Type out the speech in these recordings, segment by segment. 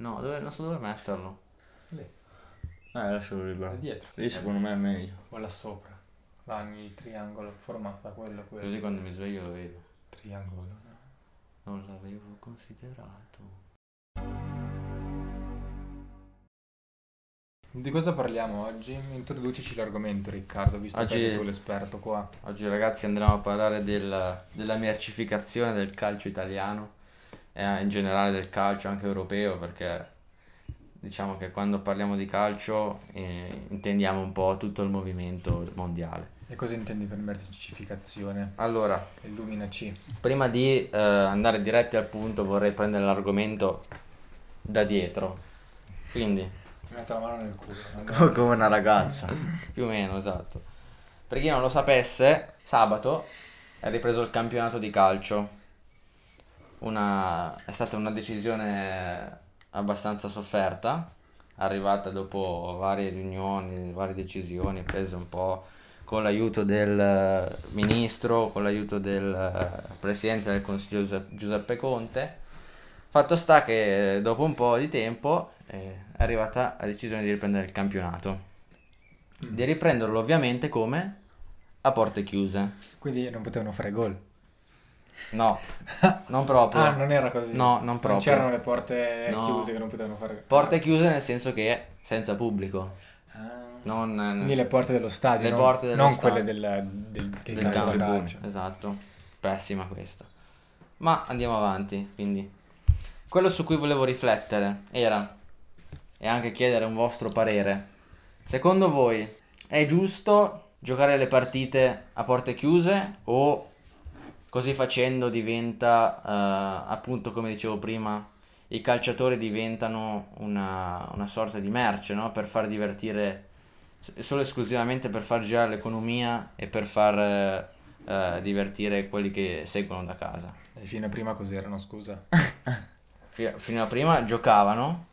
No, dove, non so dove metterlo. Lì, Eh, lascialo libero. da dietro. Lì secondo me è meglio. O là sopra. Là il triangolo formato da quello, quello. Così quando mi sveglio lo vedo. Triangolo. no? Non l'avevo considerato. Di cosa parliamo oggi? Introducici l'argomento Riccardo, visto che Oggi- sei tu l'esperto qua. Oggi ragazzi andremo a parlare del- della mercificazione del calcio italiano e in generale del calcio anche europeo perché diciamo che quando parliamo di calcio eh, intendiamo un po' tutto il movimento mondiale. E cosa intendi per mercificazione? Allora, Illuminaci. prima di eh, andare diretti al punto vorrei prendere l'argomento da dietro. Quindi, Mi metto la mano nel culo. Co- Come una ragazza. più o meno, esatto. Per chi non lo sapesse, sabato è ripreso il campionato di calcio. Una- è stata una decisione abbastanza sofferta, arrivata dopo varie riunioni, varie decisioni prese un po' con l'aiuto del ministro, con l'aiuto del eh, presidente del Consiglio Giuseppe- Conte. Fatto sta che eh, dopo un po' di tempo eh, è arrivata la decisione di riprendere il campionato. Di riprenderlo ovviamente come? A porte chiuse. Quindi non potevano fare gol. No, non proprio. Ah, non era così. No, non proprio. c'erano le porte No. chiuse che non potevano fare Porte chiuse nel senso che senza pubblico. Ah. Non, Quindi le porte dello stadio, Le non, porte dello non stadio. quelle del, del, del del campo calcio. Esatto. Pessima questa. Ma andiamo avanti, quindi. Quello su cui volevo riflettere era e anche chiedere un vostro parere. Secondo voi è giusto giocare le partite a porte chiuse o così facendo diventa, eh, appunto come dicevo prima, i calciatori diventano una, una sorta di merce, no? Per far divertire, solo esclusivamente per far girare l'economia e per far eh, eh, divertire quelli che seguono da casa. E fino a prima così erano, scusa. Fi- Fino a prima giocavano,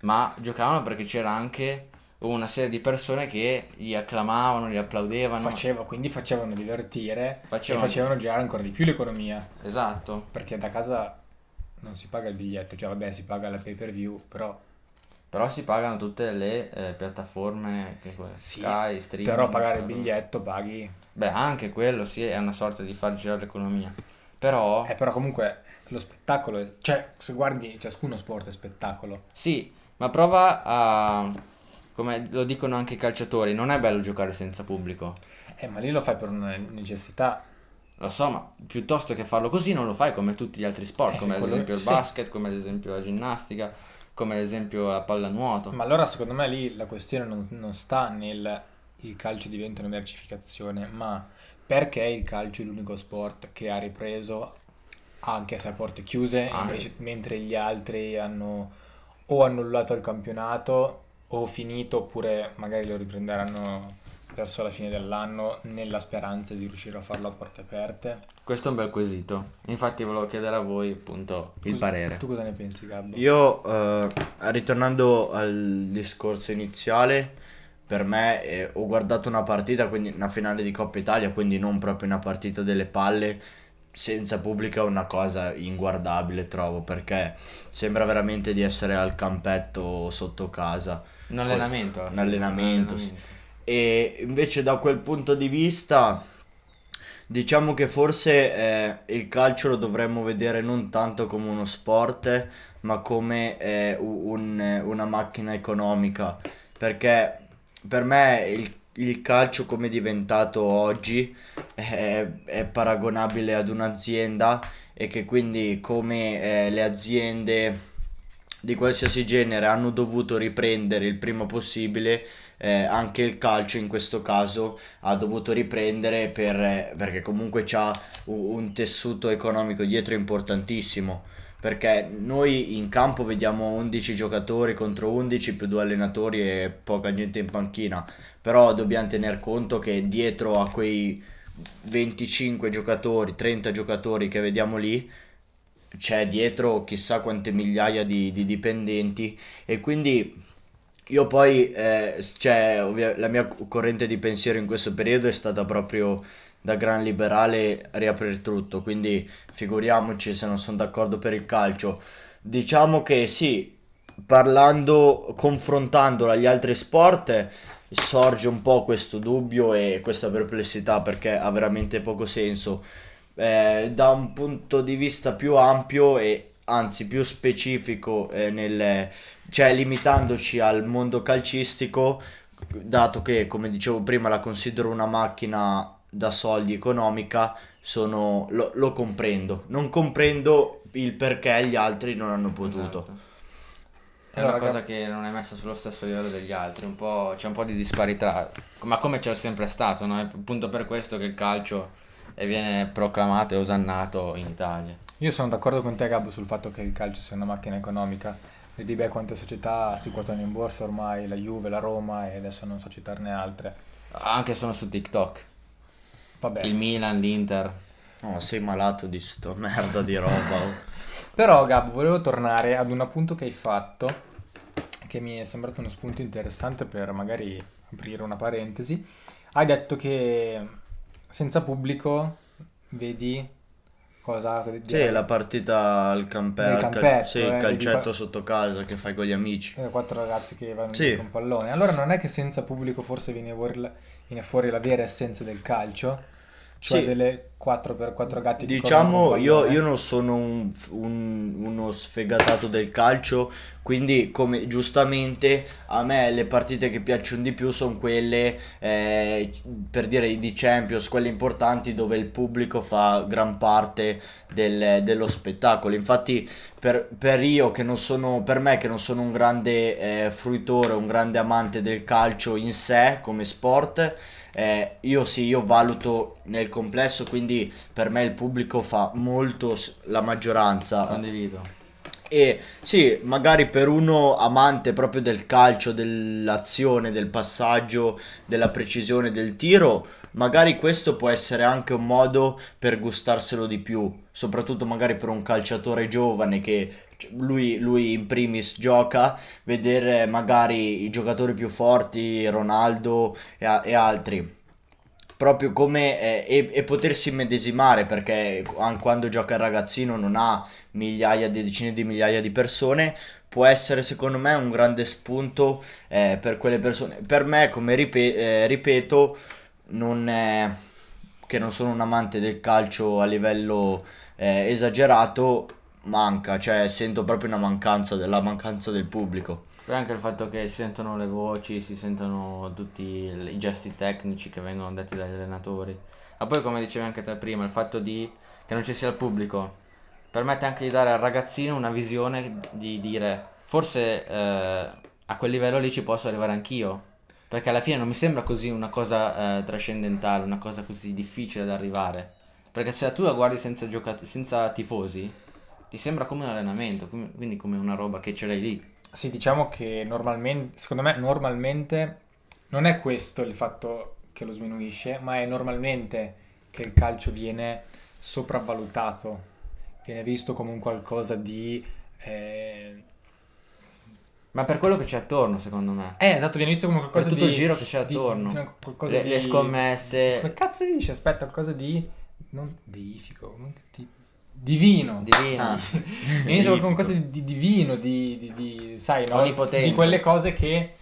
ma giocavano perché c'era anche una serie di persone che gli acclamavano, gli applaudevano. Faceva, quindi facevano divertire Facevano- e facevano girare ancora di più l'economia. Esatto. Perché da casa non si paga il biglietto, cioè vabbè si paga la pay per view, però, Però si pagano tutte le eh, piattaforme, che Sì, Sky, streaming. però pagare il biglietto paghi. Beh, anche quello sì, è una sorta di far girare l'economia. Però, Eh, però comunque lo spettacolo, è- cioè se guardi ciascuno sport è spettacolo. sì, ma prova a... Come lo dicono anche i calciatori, non è bello giocare senza pubblico. Eh, ma lì lo fai per una necessità. Lo so, ma piuttosto che farlo così non lo fai come tutti gli altri sport, Eh, come ad esempio il sì. basket, come ad esempio la ginnastica, come ad esempio la pallanuoto. Ma allora secondo me lì la questione non, non sta nel il calcio diventa una mercificazione, ma perché il calcio è l'unico sport che ha ripreso anche se a porte chiuse, Anche. invece- mentre gli altri hanno o annullato il campionato o finito oppure magari lo riprenderanno verso la fine dell'anno nella speranza di riuscire a farlo a porte aperte. Questo è un bel quesito. Infatti volevo chiedere a voi appunto il Cos- parere. Tu cosa ne pensi, Gabbo? Io, eh, ritornando al discorso iniziale, per me eh, ho guardato una partita, quindi una finale di Coppa Italia, quindi non proprio una partita delle palle, senza pubblico è una cosa inguardabile, trovo, perché sembra veramente di essere al campetto sotto casa. Un allenamento. Un allenamento, un sì. E invece da quel punto di vista, diciamo che forse eh, il calcio lo dovremmo vedere non tanto come uno sport, ma come eh, un- una macchina economica. Perché per me il, il calcio come è diventato oggi è, è paragonabile ad un'azienda e che quindi come eh, le aziende di qualsiasi genere hanno dovuto riprendere il prima possibile, eh, anche il calcio in questo caso ha dovuto riprendere per, eh, perché comunque c'ha u- un tessuto economico dietro importantissimo. Perché noi in campo vediamo 11 giocatori contro 11 più due allenatori e poca gente in panchina. Però dobbiamo tener conto che dietro a quei 25 giocatori, 30 giocatori che vediamo lì, c'è dietro chissà quante migliaia di, di dipendenti e quindi io poi, eh, cioè, ovvia- la mia corrente di pensiero in questo periodo è stata proprio da gran liberale riaprire tutto, quindi figuriamoci se non sono d'accordo per il calcio. Diciamo che sì, parlando, confrontandola agli altri sport, sorge un po' questo dubbio e questa perplessità perché ha veramente poco senso. Eh, da un punto di vista più ampio e anzi più specifico, eh, nel, cioè limitandoci al mondo calcistico, dato che come dicevo prima la considero una macchina da soldi economica, sono, lo, lo comprendo. Non comprendo il perché gli altri non hanno potuto. Esatto. È Allora, una cosa che non è messa sullo stesso livello degli altri, un po', c'è un po' di disparità, ma come c'è sempre stato, no? È appunto per questo che il calcio eh, viene proclamato e osannato in Italia. Io sono d'accordo con te, Gabbo, sul fatto che il calcio sia una macchina economica. Vedi beh quante società si quotano in borsa ormai, la Juve, la Roma e adesso non so citarne altre. Anche sono su TikTok, Vabbè. il Milan, l'Inter. No, sei malato di sto merda di roba. oh. Però, Gabbo, volevo tornare ad un appunto che hai fatto, che mi è sembrato uno spunto interessante per magari aprire una parentesi. Hai detto che senza pubblico vedi cosa... Sì, la partita al campe- Del al cal- campetto, sì, eh, il vedi calcetto qua- sotto casa che fai con gli amici. Eh, quattro ragazzi che vanno Sì. con pallone. Allora non è che senza pubblico forse viene fuori la, viene fuori la vera essenza del calcio? Cioè Sì. delle 4x4 gatti che Diciamo, corrono con io, io non sono un- un- uno sfegatato del calcio, quindi come giustamente a me le partite che piacciono di più sono quelle, eh, per dire, di Champions, quelle importanti dove il pubblico fa gran parte del- dello spettacolo. Infatti per, per io che non sono, per me che non sono un grande eh, fruitore, un grande amante del calcio in sé come sport, eh, io sì, io valuto nel complesso, quindi per me il pubblico fa molto la maggioranza. Condivido. E sì, magari per uno amante proprio del calcio, dell'azione, del passaggio, della precisione del tiro, magari questo può essere anche un modo per gustarselo di più, soprattutto magari per un calciatore giovane che lui, lui in primis gioca, vedere magari i giocatori più forti, Ronaldo e, e altri proprio come eh, e, e potersi medesimare perché an- quando gioca il ragazzino non ha migliaia decine di migliaia di persone può essere secondo me un grande spunto eh, per quelle persone. Per me come ripe- eh, ripeto non è che non sono un amante del calcio a livello eh, esagerato manca cioè sento proprio una mancanza della mancanza del pubblico Poi anche il fatto che si sentono le voci, si sentono tutti i gesti tecnici che vengono detti dagli allenatori. Ma poi, come dicevi anche te prima, il fatto di che non ci sia il pubblico permette anche di dare al ragazzino una visione di dire forse eh, a quel livello lì ci posso arrivare anch'io. Perché alla fine non mi sembra così una cosa eh, trascendentale, una cosa così difficile da arrivare. Perché se tu la guardi senza, giocat- senza tifosi, ti sembra come un allenamento, quindi come una roba che ce l'hai lì. Sì, diciamo che normalmente, secondo me normalmente non è questo il fatto che lo sminuisce, ma è normalmente che il calcio viene sopravvalutato, viene visto come un qualcosa di... Eh, Ma per quello che c'è attorno, secondo me. eh, esatto, viene visto come qualcosa tutto di... il giro che c'è di- attorno. di- qualcosa Le, di... le scommesse Come cazzo si dice? Aspetta, qualcosa di... Non deifico, non- di- divino. divine. Ah. Visto come qualcosa di, di divino, di, di- di- sai, no? Di quelle cose che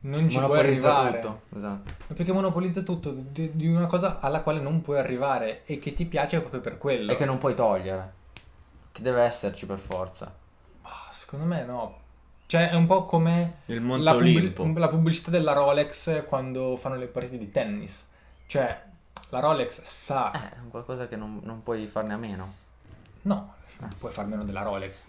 non ci puoi arrivare. tutto. Esatto. Perché monopolizza tutto, di, di una cosa alla quale non puoi arrivare e che ti piace proprio per quello. E che non puoi togliere. Che deve esserci per forza. Secondo me no. Cioè è un po' come la, pubblic- la pubblicità della Rolex quando fanno le partite di tennis. Cioè la Rolex sa... Eh, è un qualcosa che non, non puoi farne a meno. No, puoi far meno della Rolex.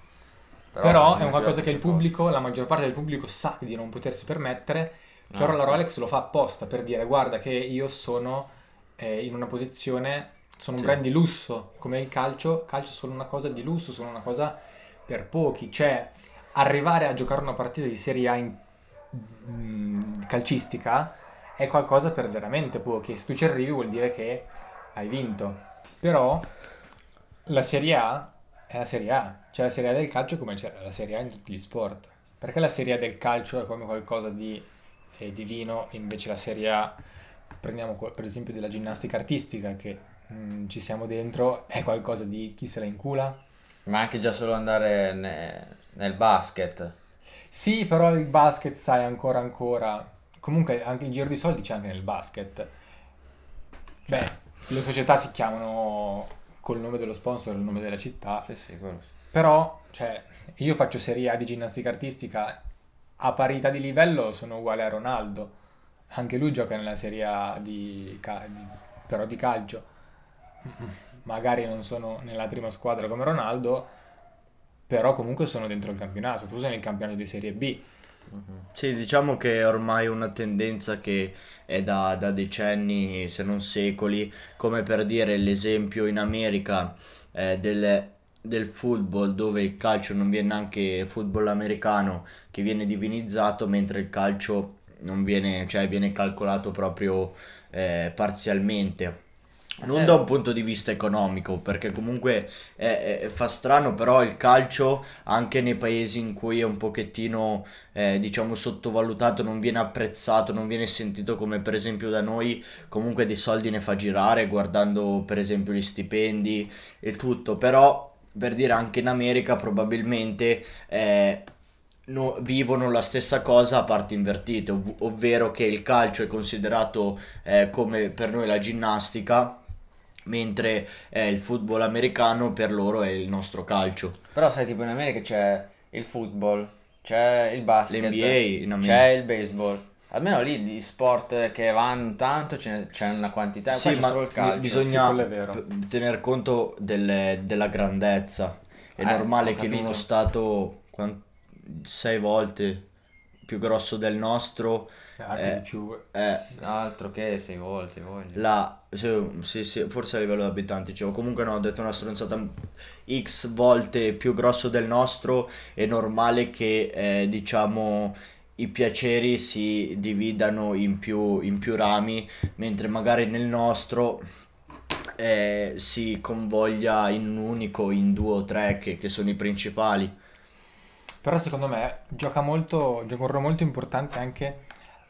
Però, Però, è un qualcosa che il pubblico, la maggior parte del pubblico sa di non potersi permettere, Ah, però la. Rolex lo fa apposta per dire guarda che io sono eh, in una posizione, sono un Sì. brand di lusso, come il calcio, calcio è solo una cosa di lusso, sono una cosa per pochi, cioè arrivare a giocare una partita di Serie A in- mm, calcistica è qualcosa per veramente pochi, se tu ci arrivi vuol dire che hai vinto, però la Serie A è la Serie A, cioè la Serie A del calcio come c'è la Serie A in tutti gli sport. Perché la Serie A del calcio è come qualcosa di eh, divino, invece la Serie A, prendiamo per esempio della ginnastica artistica che mm, ci siamo dentro, è qualcosa di chi se la incula. Ma anche già solo andare ne- nel basket. Sì, però il basket, sai, ancora ancora. Comunque anche il giro di soldi c'è anche nel basket. Beh, le società si chiamano col nome dello sponsor, il nome della città. Sì, sì, quello sì. Però, cioè, io faccio Serie A di ginnastica artistica, a parità di livello sono uguale a Ronaldo. Anche lui gioca nella Serie A di, ca- di- però di calcio. Magari non sono nella prima squadra come Ronaldo, però comunque sono dentro il campionato. Tu sei nel campionato di Serie B. Sì, diciamo che è ormai una tendenza che è da, da decenni, se non secoli, come per dire l'esempio in America eh, del, del football dove il calcio non viene neanche football americano che viene divinizzato, mentre il calcio non viene, cioè viene calcolato proprio eh, parzialmente. Non Sì. da un punto di vista economico, perché comunque è- è- fa strano, però il calcio anche nei paesi in cui è un pochettino, eh, diciamo, sottovalutato, non viene apprezzato, non viene sentito come per esempio da noi, comunque dei soldi ne fa girare, guardando per esempio gli stipendi e tutto, però per dire anche in America probabilmente eh, no- vivono la stessa cosa a parti invertite, ov- ovvero che il calcio è considerato eh, come per noi la ginnastica, mentre eh, il football americano per loro è il nostro calcio. Però sai, tipo in America c'è il football, c'è il basket, L'NBA in America. c'è il baseball. Almeno lì di sport che vanno tanto c'è una quantità, qua Sì, c'è ma solo il calcio. bisogna sì, tener conto delle- della grandezza. È Eh, normale che in uno stato sei volte più grosso del nostro, Anche eh, di più. eh, Altro che sei volte, voglio. La, sì, sì, sì, forse a livello di abitanti, dicevo, comunque no, ho detto una stronzata X volte più grosso del nostro, è normale che, eh, diciamo, i piaceri si dividano in più, in più rami, mentre magari nel nostro eh, si convoglia in un unico, in due o tre, che, che sono i principali. Però secondo me gioca molto, gioca un ruolo molto importante anche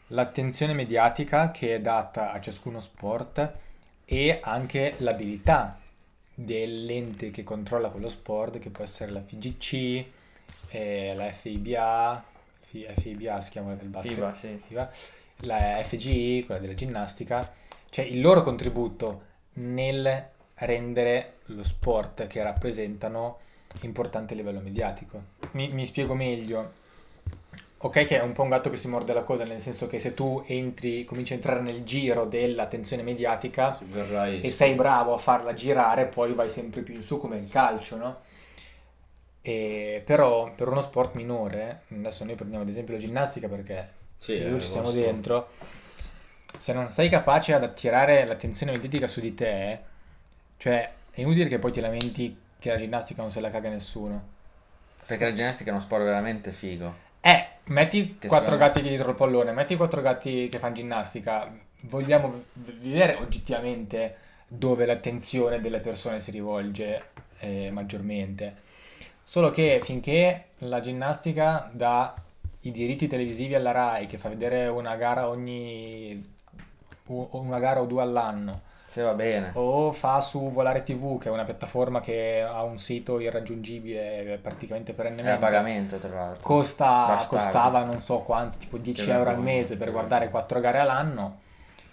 l'attenzione mediatica che è data a ciascuno sport e anche l'abilità dell'ente che controlla quello sport, che può essere la FIGC, eh, la FIBA, Fi- FIBA si chiama del basket, FIBA, sì. FIBA, la FGI, quella della ginnastica, cioè il loro contributo nel rendere lo sport che rappresentano importante a livello mediatico. Mi, mi spiego meglio. Ok, che è un po' un gatto che si morde la coda, nel senso che se tu entri, cominci a entrare nel giro dell'attenzione mediatica Verrai e sei bravo a farla girare, poi vai sempre più in su come il calcio, no? E però per uno sport minore, adesso noi prendiamo ad esempio la ginnastica perché Sì, noi ci siamo dentro, se non sei capace ad attirare l'attenzione mediatica su di te, cioè è inutile che poi ti lamenti che la ginnastica non se la caga nessuno. Perché la ginnastica è uno sport veramente figo. Eh, metti Che quattro gatti dietro il pallone, metti quattro gatti che fanno ginnastica. Vogliamo vedere oggettivamente dove l'attenzione delle persone si rivolge eh, maggiormente. Solo che finché la ginnastica dà i diritti televisivi alla RAI, che fa vedere una gara ogni una gara o due all'anno, Se va bene. o fa su Volare TV, che è una piattaforma che ha un sito irraggiungibile praticamente È a perennemente. pagamento, tra l'altro. Costa, costava non so quanto, tipo 10 Che euro al mese per guardare 4 gare all'anno.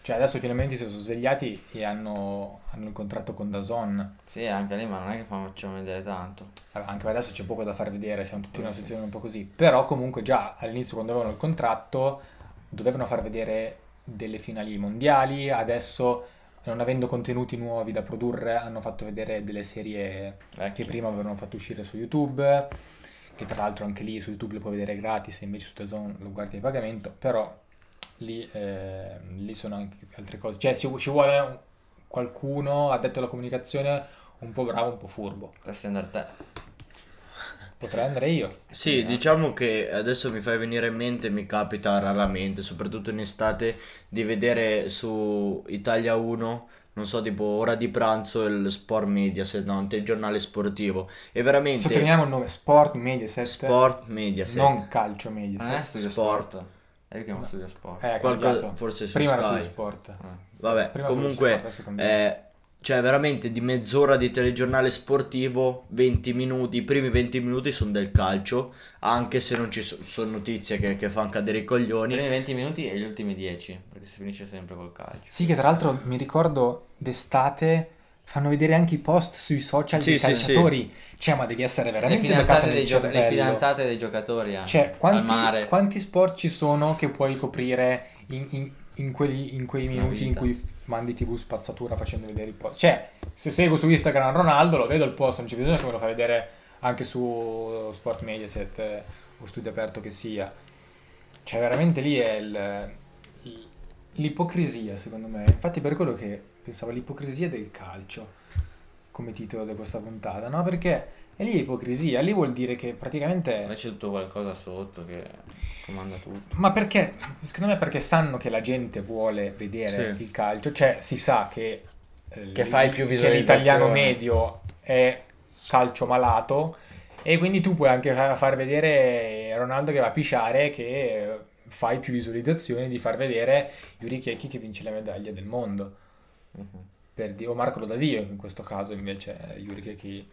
Cioè adesso finalmente si sono svegliati e hanno, hanno il contratto con DAZN. Sì, anche lì, ma non è che facciamo vedere tanto. Allora, Anche adesso c'è poco da far vedere, siamo tutti in una situazione un po' così. Però comunque già all'inizio quando avevano il contratto dovevano far vedere delle finali mondiali, adesso non avendo contenuti nuovi da produrre hanno fatto vedere delle serie che Vecchie. prima avevano fatto uscire su YouTube, che tra l'altro anche lì su YouTube lo puoi vedere gratis e invece su DAZN lo guardi a pagamento, però lì, eh, lì sono anche altre cose. Cioè ci, ci vuole qualcuno addetto alla comunicazione un po' bravo, un po' furbo. Andare te. Potrei andare io. Sì, Eh. diciamo che adesso mi fai venire in mente, mi capita raramente, soprattutto in estate, di vedere su Italia 1, non so, tipo ora di pranzo, il Sport Mediaset, no, un telegiornale sportivo. E veramente Sottolineiamo il nome Sport Mediaset, Sport Mediaset. non Calcio Non è Mediaset. studio Sport. sport. È che chiamo studio sport. Eh, Qualcosa- forse su Prima era Sky. su sport. Eh. Vabbè, Prima comunque Sport, eh, cioè veramente di mezz'ora di telegiornale sportivo, 20 minuti, i primi 20 minuti sono del calcio, anche se non ci so- sono notizie che, che fanno cadere i I coglioni. primi 20 minuti e gli ultimi 10, perché si finisce sempre col calcio. Sì, che tra l'altro mi ricordo d'estate fanno vedere anche i post sui social Sì, dei sì, sì. calciatori. Cioè, ma devi essere Le veramente fidanzate, beccato dei gioca- le fidanzate dei giocatori anche, Cioè, al quanti, mare. quanti sport ci sono che puoi coprire in, in- in quelli- in quei minuti in cui mandi TV spazzatura facendo vedere i post? Cioè, se seguo su Instagram Ronaldo, lo vedo il post, non c'è bisogno che me lo fai vedere anche su Sport Mediaset eh, o studio aperto che sia. Cioè, veramente lì è il- il- l'ipocrisia, secondo me. Infatti, per quello che pensavo l'ipocrisia del calcio come titolo di questa puntata, no? Perché è lì ipocrisia, lì vuol dire che praticamente... Poi c'è tutto qualcosa sotto che comanda tutto. Ma perché? Secondo me perché sanno che la gente vuole vedere Sì. il calcio, cioè si sa che, eh, Che fai più che l'italiano medio è calcio malato e quindi tu puoi anche fa- far vedere Ronaldo che va a pisciare che fai più visualizzazioni di far vedere Yuri Checchi che vince la medaglia del mondo Mhm. per o Marco Lodadio in questo caso invece è Yuri Checchi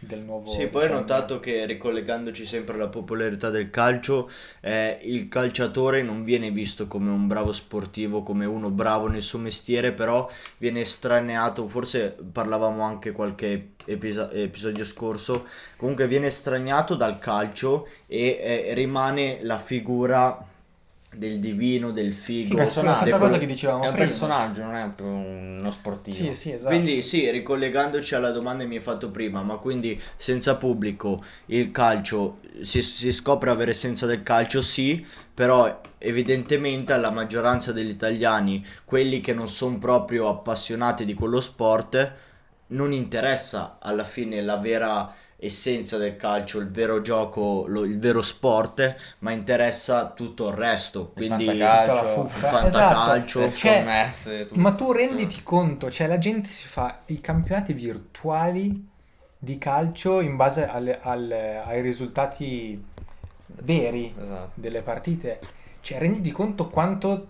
del nuovo Sì, poi ho diciamo, notato che ricollegandoci sempre alla popolarità del calcio, eh, il calciatore non viene visto come un bravo sportivo, come uno bravo nel suo mestiere, però viene estraneato, forse parlavamo anche qualche episo- episodio scorso, comunque viene estraniato dal calcio e eh, rimane la figura del divino, del figo. Sì, è la stessa cosa che dicevamo È un prima. personaggio, non è più uno sportivo. Sì, sì, esatto. Quindi sì, ricollegandoci alla domanda che mi hai fatto prima, ma quindi senza pubblico il calcio si, si scopre avere essenza del calcio? Sì, però evidentemente alla maggioranza degli italiani, quelli che non sono proprio appassionati di quello sport, non interessa alla fine la vera essenza del calcio, il vero gioco, lo- il vero sport, ma interessa tutto il resto. Il Quindi fantacalcio, Tutta la il fantacalcio. le Cioè, scommesse, tutto. Ma tu renditi conto, cioè la gente si fa i campionati virtuali di calcio in base alle- alle- ai risultati veri Esatto. delle partite. Cioè renditi conto quanto,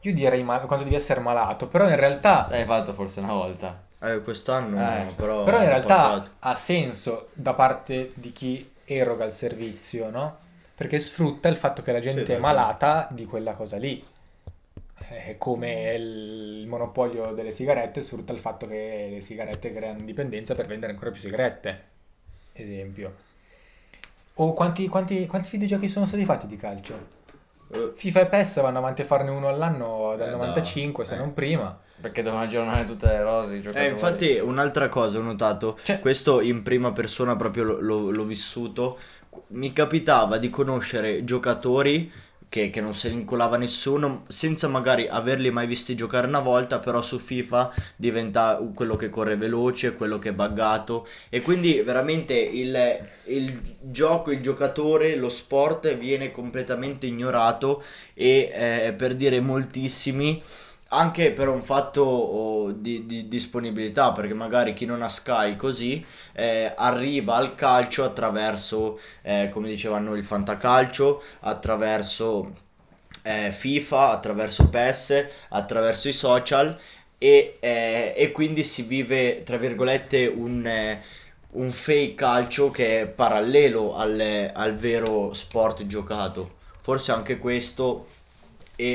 io direi mal- quanto devi essere malato, però in realtà, L'hai fatto forse una volta. Eh, quest'anno Eh, no, però, però in realtà parlato. ha senso da parte di chi eroga il servizio, no? Perché sfrutta il fatto che la gente è perché- malata di quella cosa lì. È come il monopolio delle sigarette sfrutta il fatto che le sigarette creano dipendenza per vendere ancora più sigarette. Esempio. O quanti, quanti, quanti videogiochi sono stati fatti di calcio? Eh, FIFA e PES vanno avanti a farne uno all'anno dal Eh, da- 95, se eh. non prima. Perché devono aggiornare tutte le rose i. Eh, infatti un'altra cosa ho notato, Cioè- questo in prima persona proprio lo- lo- l'ho vissuto, mi capitava di conoscere giocatori che, che non se ne incolava nessuno, senza magari averli mai visti giocare una volta, però su FIFA diventa quello che corre veloce, quello che è buggato. E quindi veramente il, il gioco, il giocatore, lo sport viene completamente ignorato e eh, per dire moltissimi anche per un fatto oh, di, di disponibilità, perché magari chi non ha Sky così eh, arriva al calcio attraverso, eh, come dicevano, il fantacalcio, attraverso eh, FIFA, attraverso PES, attraverso i social e, eh, e quindi si vive, tra virgolette, un, eh, un fake calcio che è parallelo al, al vero sport giocato. Forse anche questo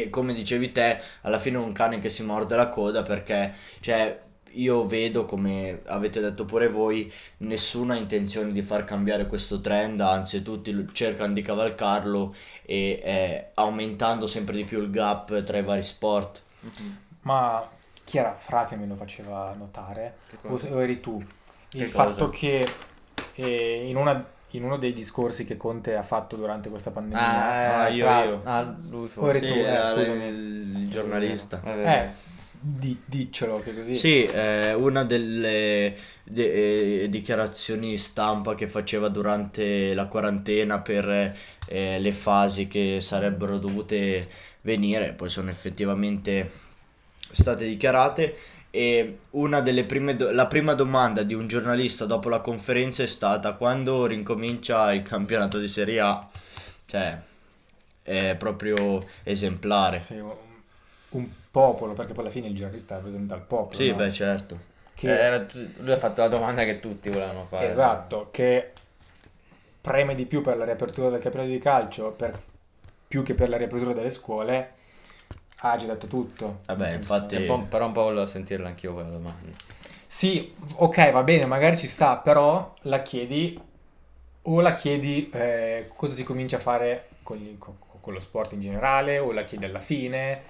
e come dicevi te, alla fine è un cane che si morde la coda perché, cioè, io vedo, come avete detto pure voi, nessuna intenzione di far cambiare questo trend, anzi tutti cercano di cavalcarlo e eh, aumentando sempre di più il gap tra i vari sport. Mhm. Ma chi era Fra che me lo faceva notare? O, eri tu? Il Che fatto cosa? che eh, in, una- in uno dei discorsi che Conte ha fatto durante questa pandemia, Ah, Ah, eh, io- fra- io. Ah, lui forse. tu, Sì, eh, era scusami. il, giornalista. Vero. eh, di- diccelo che così. Sì, eh, una delle de- eh, dichiarazioni stampa che faceva durante la quarantena per eh, le fasi che sarebbero dovute venire, poi sono effettivamente state dichiarate. E una delle prime do- la prima domanda di un giornalista dopo la conferenza è stata quando rincomincia il campionato di Serie A? Cioè, è proprio esemplare. Sì, un popolo, perché poi alla fine il giornalista rappresenta il popolo. Sì, no? beh, certo. Che- Eh, lui ha fatto la domanda che tutti volevano fare. Esatto, che preme di più per la riapertura del campionato di calcio, per- più che per la riapertura delle scuole, ha già detto tutto. Vabbè, senso- infatti- un po'- però un po' volevo sentirla anch'io quella domanda. Sì, ok, va bene, magari ci sta, però la chiedi o la chiedi eh, cosa si comincia a fare con, gli- con- con lo sport in generale, o la chiedi alla fine,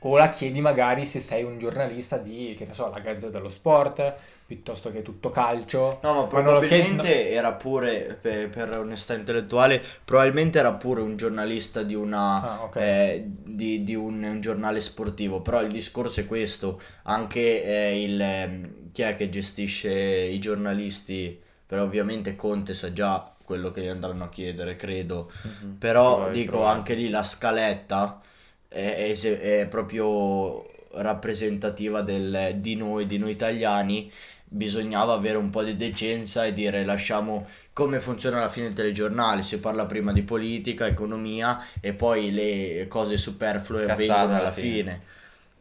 o la chiedi magari se sei un giornalista di, che ne so, la Gazzetta dello Sport, piuttosto che tutto calcio. No, ma lo chiedi- probabilmente era pure, per, per onestà intellettuale, probabilmente era pure un giornalista di una... Ah, ok. eh, di, di un, un giornale sportivo, però il discorso è questo, anche eh, il, ehm, chi è che gestisce i giornalisti, però ovviamente Conte sa già quello che gli andranno a chiedere, credo, però Probabile, dico anche lì la scaletta è, è è proprio rappresentativa del- di noi, di noi italiani. Bisognava avere un po' di decenza e dire lasciamo come funziona alla fine il telegiornale, si parla prima di politica, economia e poi le cose superflue Cazzate avvengono alla alla fine. fine.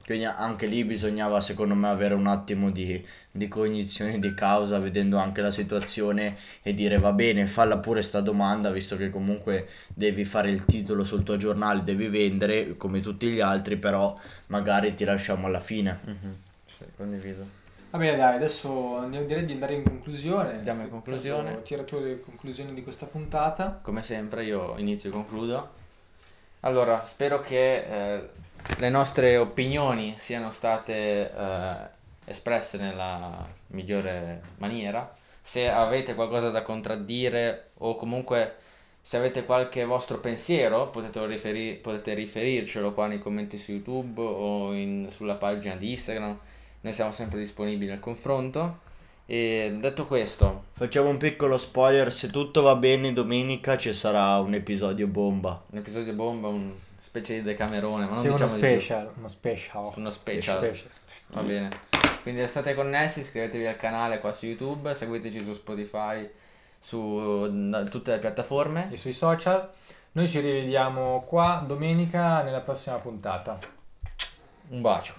Quindi anche lì bisognava secondo me avere un attimo di, di cognizione di causa vedendo anche la situazione e dire va bene, falla pure sta domanda visto che comunque devi fare il titolo sul tuo giornale, devi vendere come tutti gli altri, però magari ti lasciamo alla fine. Mhm. Sì, condivido. Va bene, dai, adesso andiamo- direi di andare in conclusione. Andiamo in conclusione. Tira tu le conclusioni di questa puntata. Come sempre io inizio e concludo. Allora, spero che eh, le nostre opinioni siano state eh, espresse nella migliore maniera. Se avete qualcosa da contraddire o comunque se avete qualche vostro pensiero potete, riferi- potete riferircelo qua nei commenti su YouTube o in- sulla pagina di Instagram. Noi siamo sempre disponibili al confronto. E detto questo, Facciamo un piccolo spoiler, se tutto va bene domenica ci sarà un episodio bomba. un episodio bomba, un specie di decamerone, ma non Sì, uno diciamo di più. special, uno special. Uno special. Special. Va bene. Quindi restate connessi, iscrivetevi al canale qua su YouTube, seguiteci su Spotify, su da- tutte le piattaforme. E sui social. Noi ci rivediamo qua domenica nella prossima puntata. Un bacio.